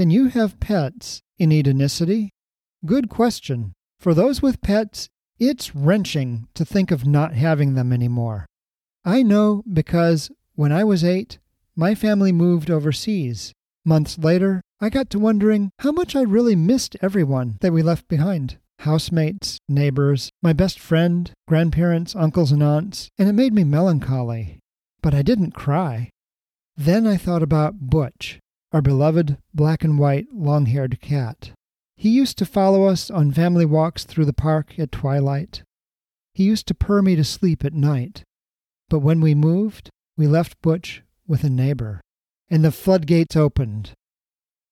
Can you have pets in Edenicity? Good question. For those with pets, it's wrenching to think of not having them anymore. I know because when I was eight, my family moved overseas. Months later, I got to wondering how much I really missed everyone that we left behind housemates, neighbors, my best friend, grandparents, uncles, and aunts, and it made me melancholy. But I didn't cry. Then I thought about Butch, our beloved black and white long haired cat. He used to follow us on family walks through the park at twilight. He used to purr me to sleep at night. But when we moved, we left Butch with a neighbor, and the floodgates opened.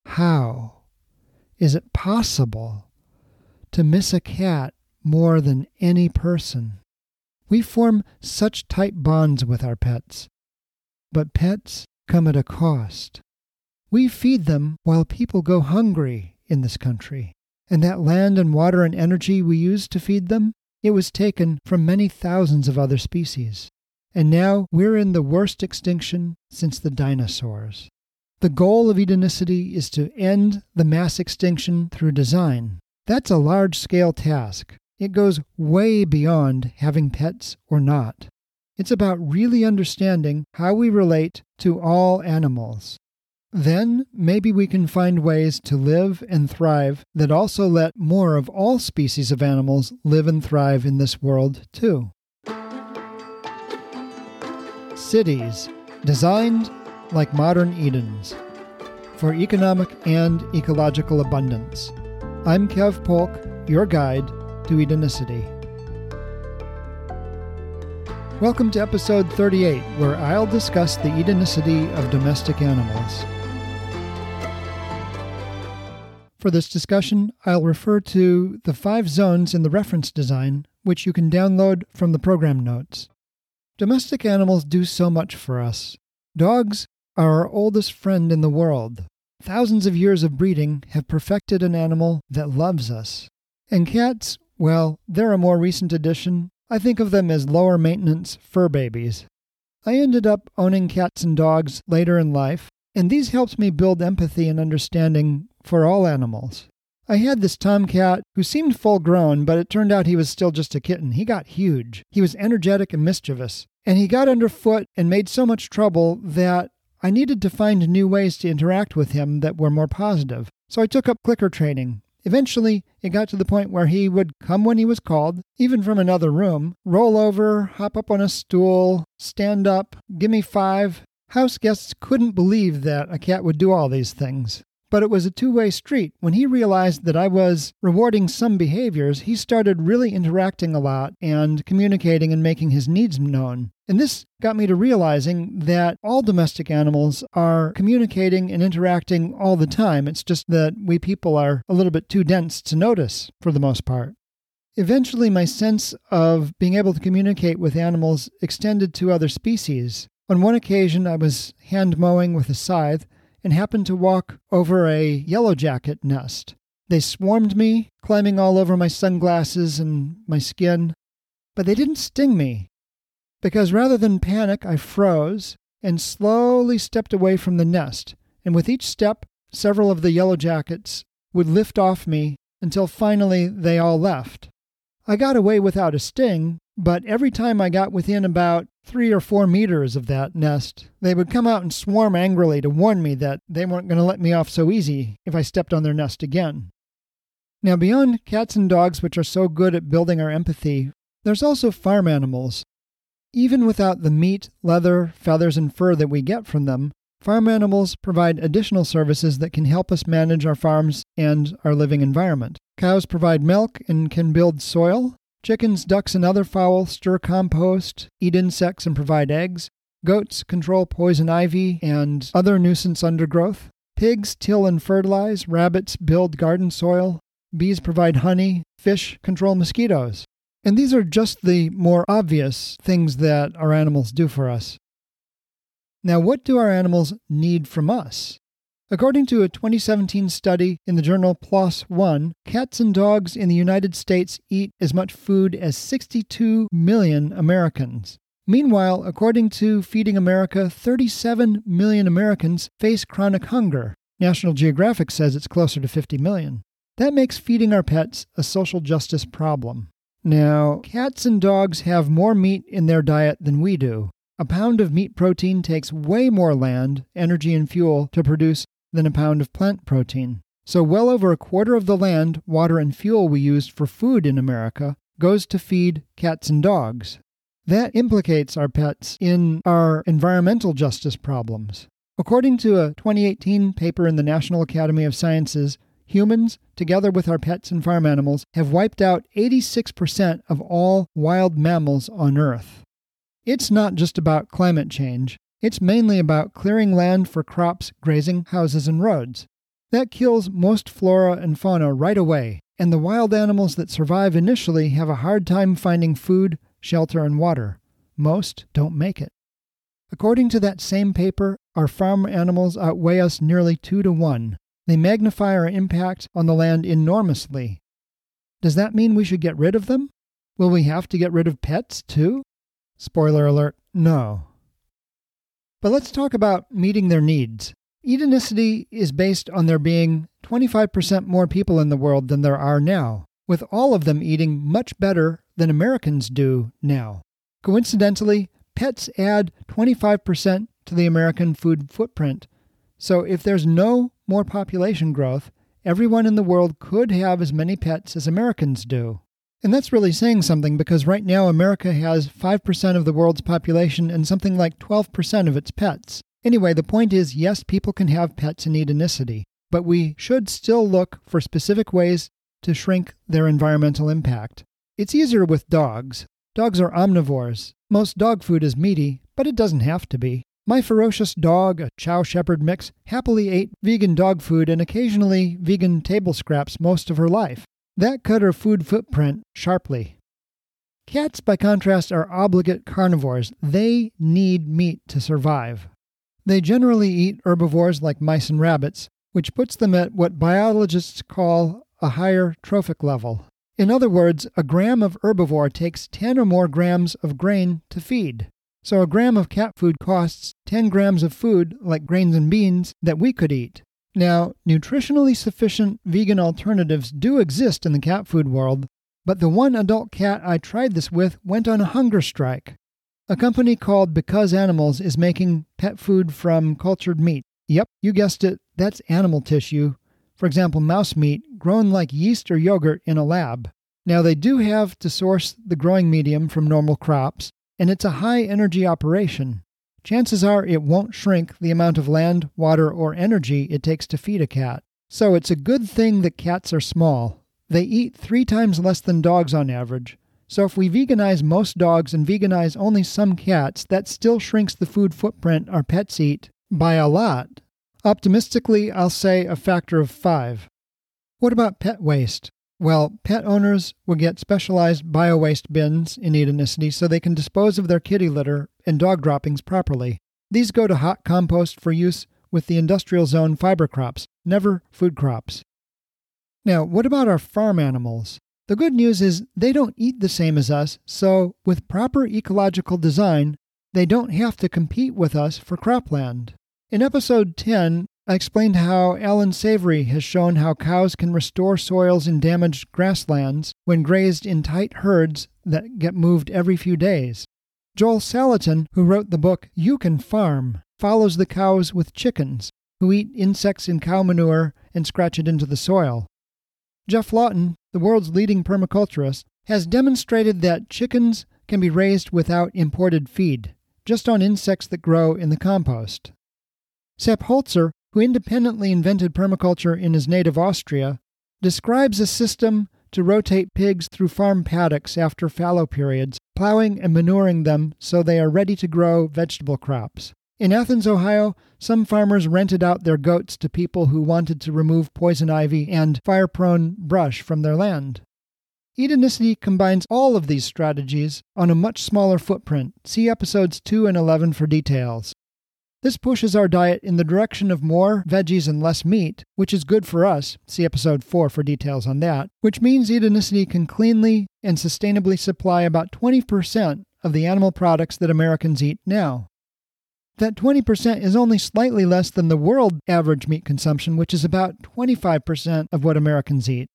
How is it possible to miss a cat more than any person? We form such tight bonds with our pets. But pets come at a cost. We feed them while people go hungry in this country. And that land and water and energy we use to feed them, it was taken from many thousands of other species. And now we're in the worst extinction since the dinosaurs. The goal of Edenicity is to end the mass extinction through design. That's a large scale task. It goes way beyond having pets or not. It's about really understanding how we relate to all animals then maybe we can find ways to live and thrive that also let more of all species of animals live and thrive in this world too. Cities, designed like modern Edens, for economic and ecological abundance. I'm Kev Polk, your guide to Edenicity. Welcome to episode 38, where I'll discuss the Edenicity of domestic animals. For this discussion, I'll refer to the five zones in the reference design, which you can download from the program notes. Domestic animals do so much for us. Dogs are our oldest friend in the world. Thousands of years of breeding have perfected an animal that loves us. And cats, well, they're a more recent addition. I think of them as lower maintenance fur babies. I ended up owning cats and dogs later in life, and these helped me build empathy and understanding for all animals. I had this tomcat who seemed full grown, but it turned out he was still just a kitten. He got huge. He was energetic and mischievous, and he got underfoot and made so much trouble that I needed to find new ways to interact with him that were more positive. So I took up clicker training. Eventually, it got to the point where he would come when he was called, even from another room, roll over, hop up on a stool, stand up, give me five. House guests couldn't believe that a cat would do all these things. But it was a two way street. When he realized that I was rewarding some behaviors, he started really interacting a lot and communicating and making his needs known. And this got me to realizing that all domestic animals are communicating and interacting all the time. It's just that we people are a little bit too dense to notice for the most part. Eventually, my sense of being able to communicate with animals extended to other species. On one occasion, I was hand mowing with a scythe and happened to walk over a yellow jacket nest. They swarmed me, climbing all over my sunglasses and my skin, but they didn't sting me. Because rather than panic, I froze and slowly stepped away from the nest, and with each step, several of the yellow jackets would lift off me until finally they all left. I got away without a sting, but every time I got within about three or four meters of that nest, they would come out and swarm angrily to warn me that they weren't going to let me off so easy if I stepped on their nest again. Now, beyond cats and dogs, which are so good at building our empathy, there's also farm animals. Even without the meat, leather, feathers, and fur that we get from them, farm animals provide additional services that can help us manage our farms and our living environment. Cows provide milk and can build soil, Chickens, ducks, and other fowl stir compost, eat insects, and provide eggs. Goats control poison ivy and other nuisance undergrowth. Pigs till and fertilize. Rabbits build garden soil. Bees provide honey. Fish control mosquitoes. And these are just the more obvious things that our animals do for us. Now, what do our animals need from us? According to a 2017 study in the journal PLOS One, cats and dogs in the United States eat as much food as 62 million Americans. Meanwhile, according to Feeding America, 37 million Americans face chronic hunger. National Geographic says it's closer to 50 million. That makes feeding our pets a social justice problem. Now, cats and dogs have more meat in their diet than we do. A pound of meat protein takes way more land, energy, and fuel to produce than a pound of plant protein. So, well over a quarter of the land, water, and fuel we use for food in America goes to feed cats and dogs. That implicates our pets in our environmental justice problems. According to a 2018 paper in the National Academy of Sciences, humans, together with our pets and farm animals, have wiped out 86% of all wild mammals on Earth. It's not just about climate change, it's mainly about clearing land for crops, grazing, houses, and roads. That kills most flora and fauna right away, and the wild animals that survive initially have a hard time finding food, shelter, and water. Most don't make it. According to that same paper, our farm animals outweigh us nearly two to one. They magnify our impact on the land enormously. Does that mean we should get rid of them? Will we have to get rid of pets too? Spoiler alert, no. But let's talk about meeting their needs. Edenicity is based on there being 25% more people in the world than there are now, with all of them eating much better than Americans do now. Coincidentally, pets add 25% to the American food footprint. So if there's no more population growth, everyone in the world could have as many pets as Americans do. And that's really saying something because right now America has 5% of the world's population and something like 12% of its pets. Anyway, the point is yes, people can have pets in Edenicity, but we should still look for specific ways to shrink their environmental impact. It's easier with dogs. Dogs are omnivores. Most dog food is meaty, but it doesn't have to be. My ferocious dog, a Chow Shepherd mix, happily ate vegan dog food and occasionally vegan table scraps most of her life. That cut her food footprint sharply. Cats, by contrast, are obligate carnivores. They need meat to survive. They generally eat herbivores like mice and rabbits, which puts them at what biologists call a higher trophic level. In other words, a gram of herbivore takes 10 or more grams of grain to feed. So a gram of cat food costs 10 grams of food, like grains and beans, that we could eat. Now, nutritionally sufficient vegan alternatives do exist in the cat food world, but the one adult cat I tried this with went on a hunger strike. A company called Because Animals is making pet food from cultured meat. Yep, you guessed it, that's animal tissue. For example, mouse meat grown like yeast or yogurt in a lab. Now, they do have to source the growing medium from normal crops, and it's a high energy operation. Chances are it won't shrink the amount of land, water, or energy it takes to feed a cat. So it's a good thing that cats are small. They eat three times less than dogs on average, so if we veganize most dogs and veganize only some cats, that still shrinks the food footprint our pets eat by a lot. Optimistically, I'll say a factor of five. What about pet waste? Well, pet owners will get specialized bio waste bins in Edenicity so they can dispose of their kitty litter and dog droppings properly. These go to hot compost for use with the industrial zone fiber crops, never food crops. Now, what about our farm animals? The good news is they don't eat the same as us, so with proper ecological design, they don't have to compete with us for cropland. In episode 10, I explained how Allan Savory has shown how cows can restore soils in damaged grasslands when grazed in tight herds that get moved every few days. Joel Salatin, who wrote the book You Can Farm, follows the cows with chickens, who eat insects in cow manure and scratch it into the soil. Geoff Lawton, the world's leading permaculturist, has demonstrated that chickens can be raised without imported feed, just on insects that grow in the compost. Sepp Holzer, who independently invented permaculture in his native Austria, describes a system to rotate pigs through farm paddocks after fallow periods, plowing and manuring them so they are ready to grow vegetable crops. In Athens, Ohio, some farmers rented out their goats to people who wanted to remove poison ivy and fire prone brush from their land. Edenicity combines all of these strategies on a much smaller footprint. See episodes 2 and 11 for details. This pushes our diet in the direction of more veggies and less meat, which is good for us. See episode 4 for details on that, which means Edenicity can cleanly and sustainably supply about 20% of the animal products that Americans eat now. That 20% is only slightly less than the world average meat consumption, which is about 25% of what Americans eat.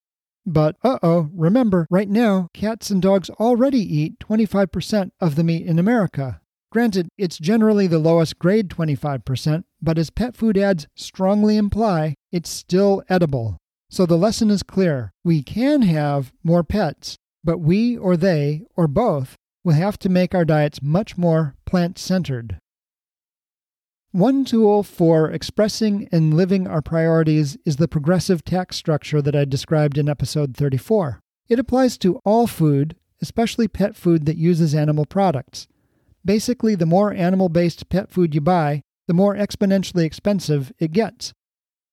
But uh oh, remember, right now, cats and dogs already eat 25% of the meat in America. Granted, it's generally the lowest grade 25%, but as pet food ads strongly imply, it's still edible. So the lesson is clear. We can have more pets, but we or they, or both, will have to make our diets much more plant centered. One tool for expressing and living our priorities is the progressive tax structure that I described in episode 34. It applies to all food, especially pet food that uses animal products. Basically, the more animal based pet food you buy, the more exponentially expensive it gets.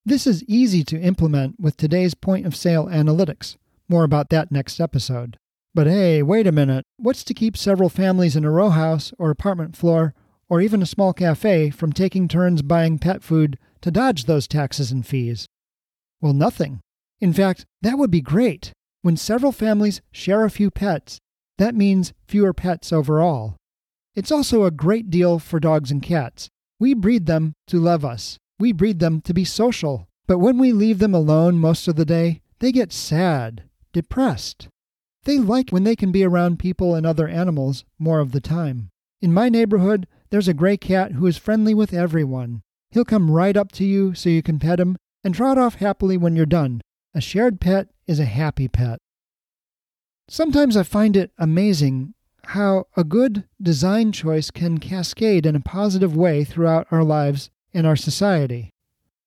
This is easy to implement with today's point of sale analytics. More about that next episode. But hey, wait a minute. What's to keep several families in a row house or apartment floor or even a small cafe from taking turns buying pet food to dodge those taxes and fees? Well, nothing. In fact, that would be great. When several families share a few pets, that means fewer pets overall. It's also a great deal for dogs and cats. We breed them to love us. We breed them to be social. But when we leave them alone most of the day, they get sad, depressed. They like when they can be around people and other animals more of the time. In my neighborhood, there's a gray cat who is friendly with everyone. He'll come right up to you so you can pet him and trot off happily when you're done. A shared pet is a happy pet. Sometimes I find it amazing how a good design choice can cascade in a positive way throughout our lives and our society.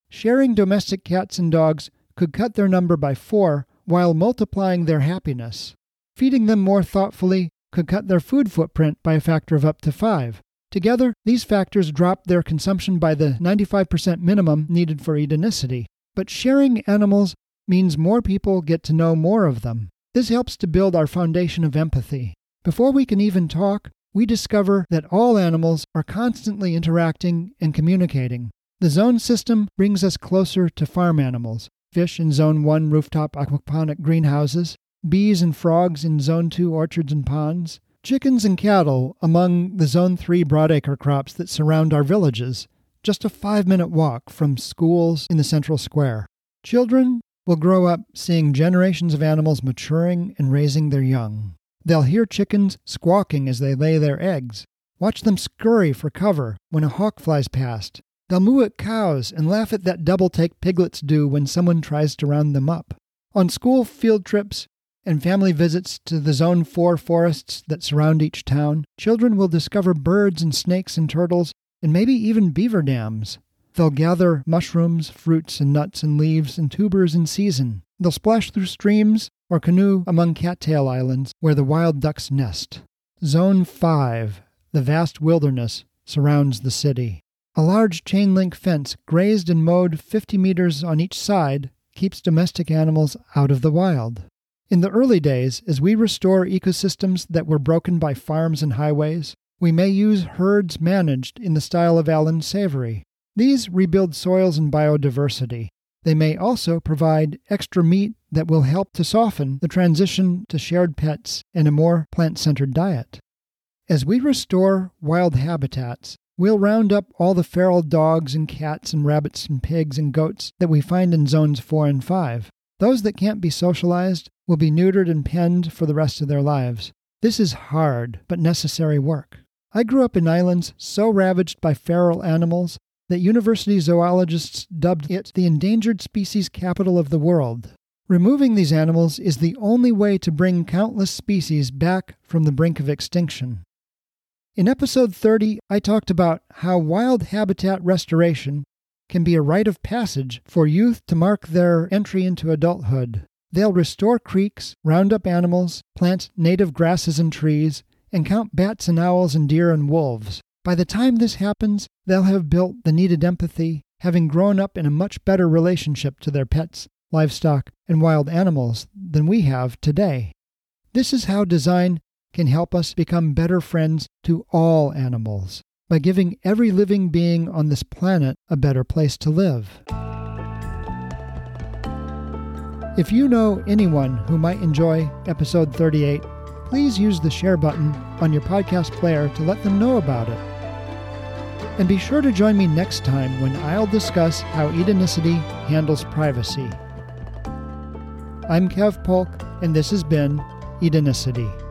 Sharing domestic cats and dogs could cut their number by four while multiplying their happiness. Feeding them more thoughtfully could cut their food footprint by a factor of up to five. Together, these factors drop their consumption by the 95% minimum needed for Edenicity. But sharing animals means more people get to know more of them. This helps to build our foundation of empathy. Before we can even talk, we discover that all animals are constantly interacting and communicating. The zone system brings us closer to farm animals fish in Zone 1 rooftop aquaponic greenhouses, bees and frogs in Zone 2 orchards and ponds, chickens and cattle among the Zone 3 broadacre crops that surround our villages, just a five minute walk from schools in the central square. Children will grow up seeing generations of animals maturing and raising their young. They'll hear chickens squawking as they lay their eggs, watch them scurry for cover when a hawk flies past. They'll moo at cows and laugh at that double take piglets do when someone tries to round them up. On school field trips and family visits to the Zone 4 forests that surround each town, children will discover birds and snakes and turtles and maybe even beaver dams. They'll gather mushrooms, fruits, and nuts and leaves and tubers in season. They'll splash through streams or canoe among cattail islands where the wild ducks nest. Zone 5, the vast wilderness, surrounds the city. A large chain link fence, grazed and mowed 50 meters on each side, keeps domestic animals out of the wild. In the early days, as we restore ecosystems that were broken by farms and highways, we may use herds managed in the style of Allan Savory. These rebuild soils and biodiversity. They may also provide extra meat that will help to soften the transition to shared pets and a more plant centered diet. As we restore wild habitats, we'll round up all the feral dogs and cats and rabbits and pigs and goats that we find in zones 4 and 5. Those that can't be socialized will be neutered and penned for the rest of their lives. This is hard but necessary work. I grew up in islands so ravaged by feral animals that university zoologists dubbed it the endangered species capital of the world. Removing these animals is the only way to bring countless species back from the brink of extinction. In episode 30, I talked about how wild habitat restoration can be a rite of passage for youth to mark their entry into adulthood. They'll restore creeks, round up animals, plant native grasses and trees, and count bats and owls and deer and wolves. By the time this happens, they'll have built the needed empathy, having grown up in a much better relationship to their pets, livestock, and wild animals than we have today. This is how design can help us become better friends to all animals by giving every living being on this planet a better place to live. If you know anyone who might enjoy episode 38, please use the share button on your podcast player to let them know about it. And be sure to join me next time when I'll discuss how Edenicity handles privacy. I'm Kev Polk, and this has been Edenicity.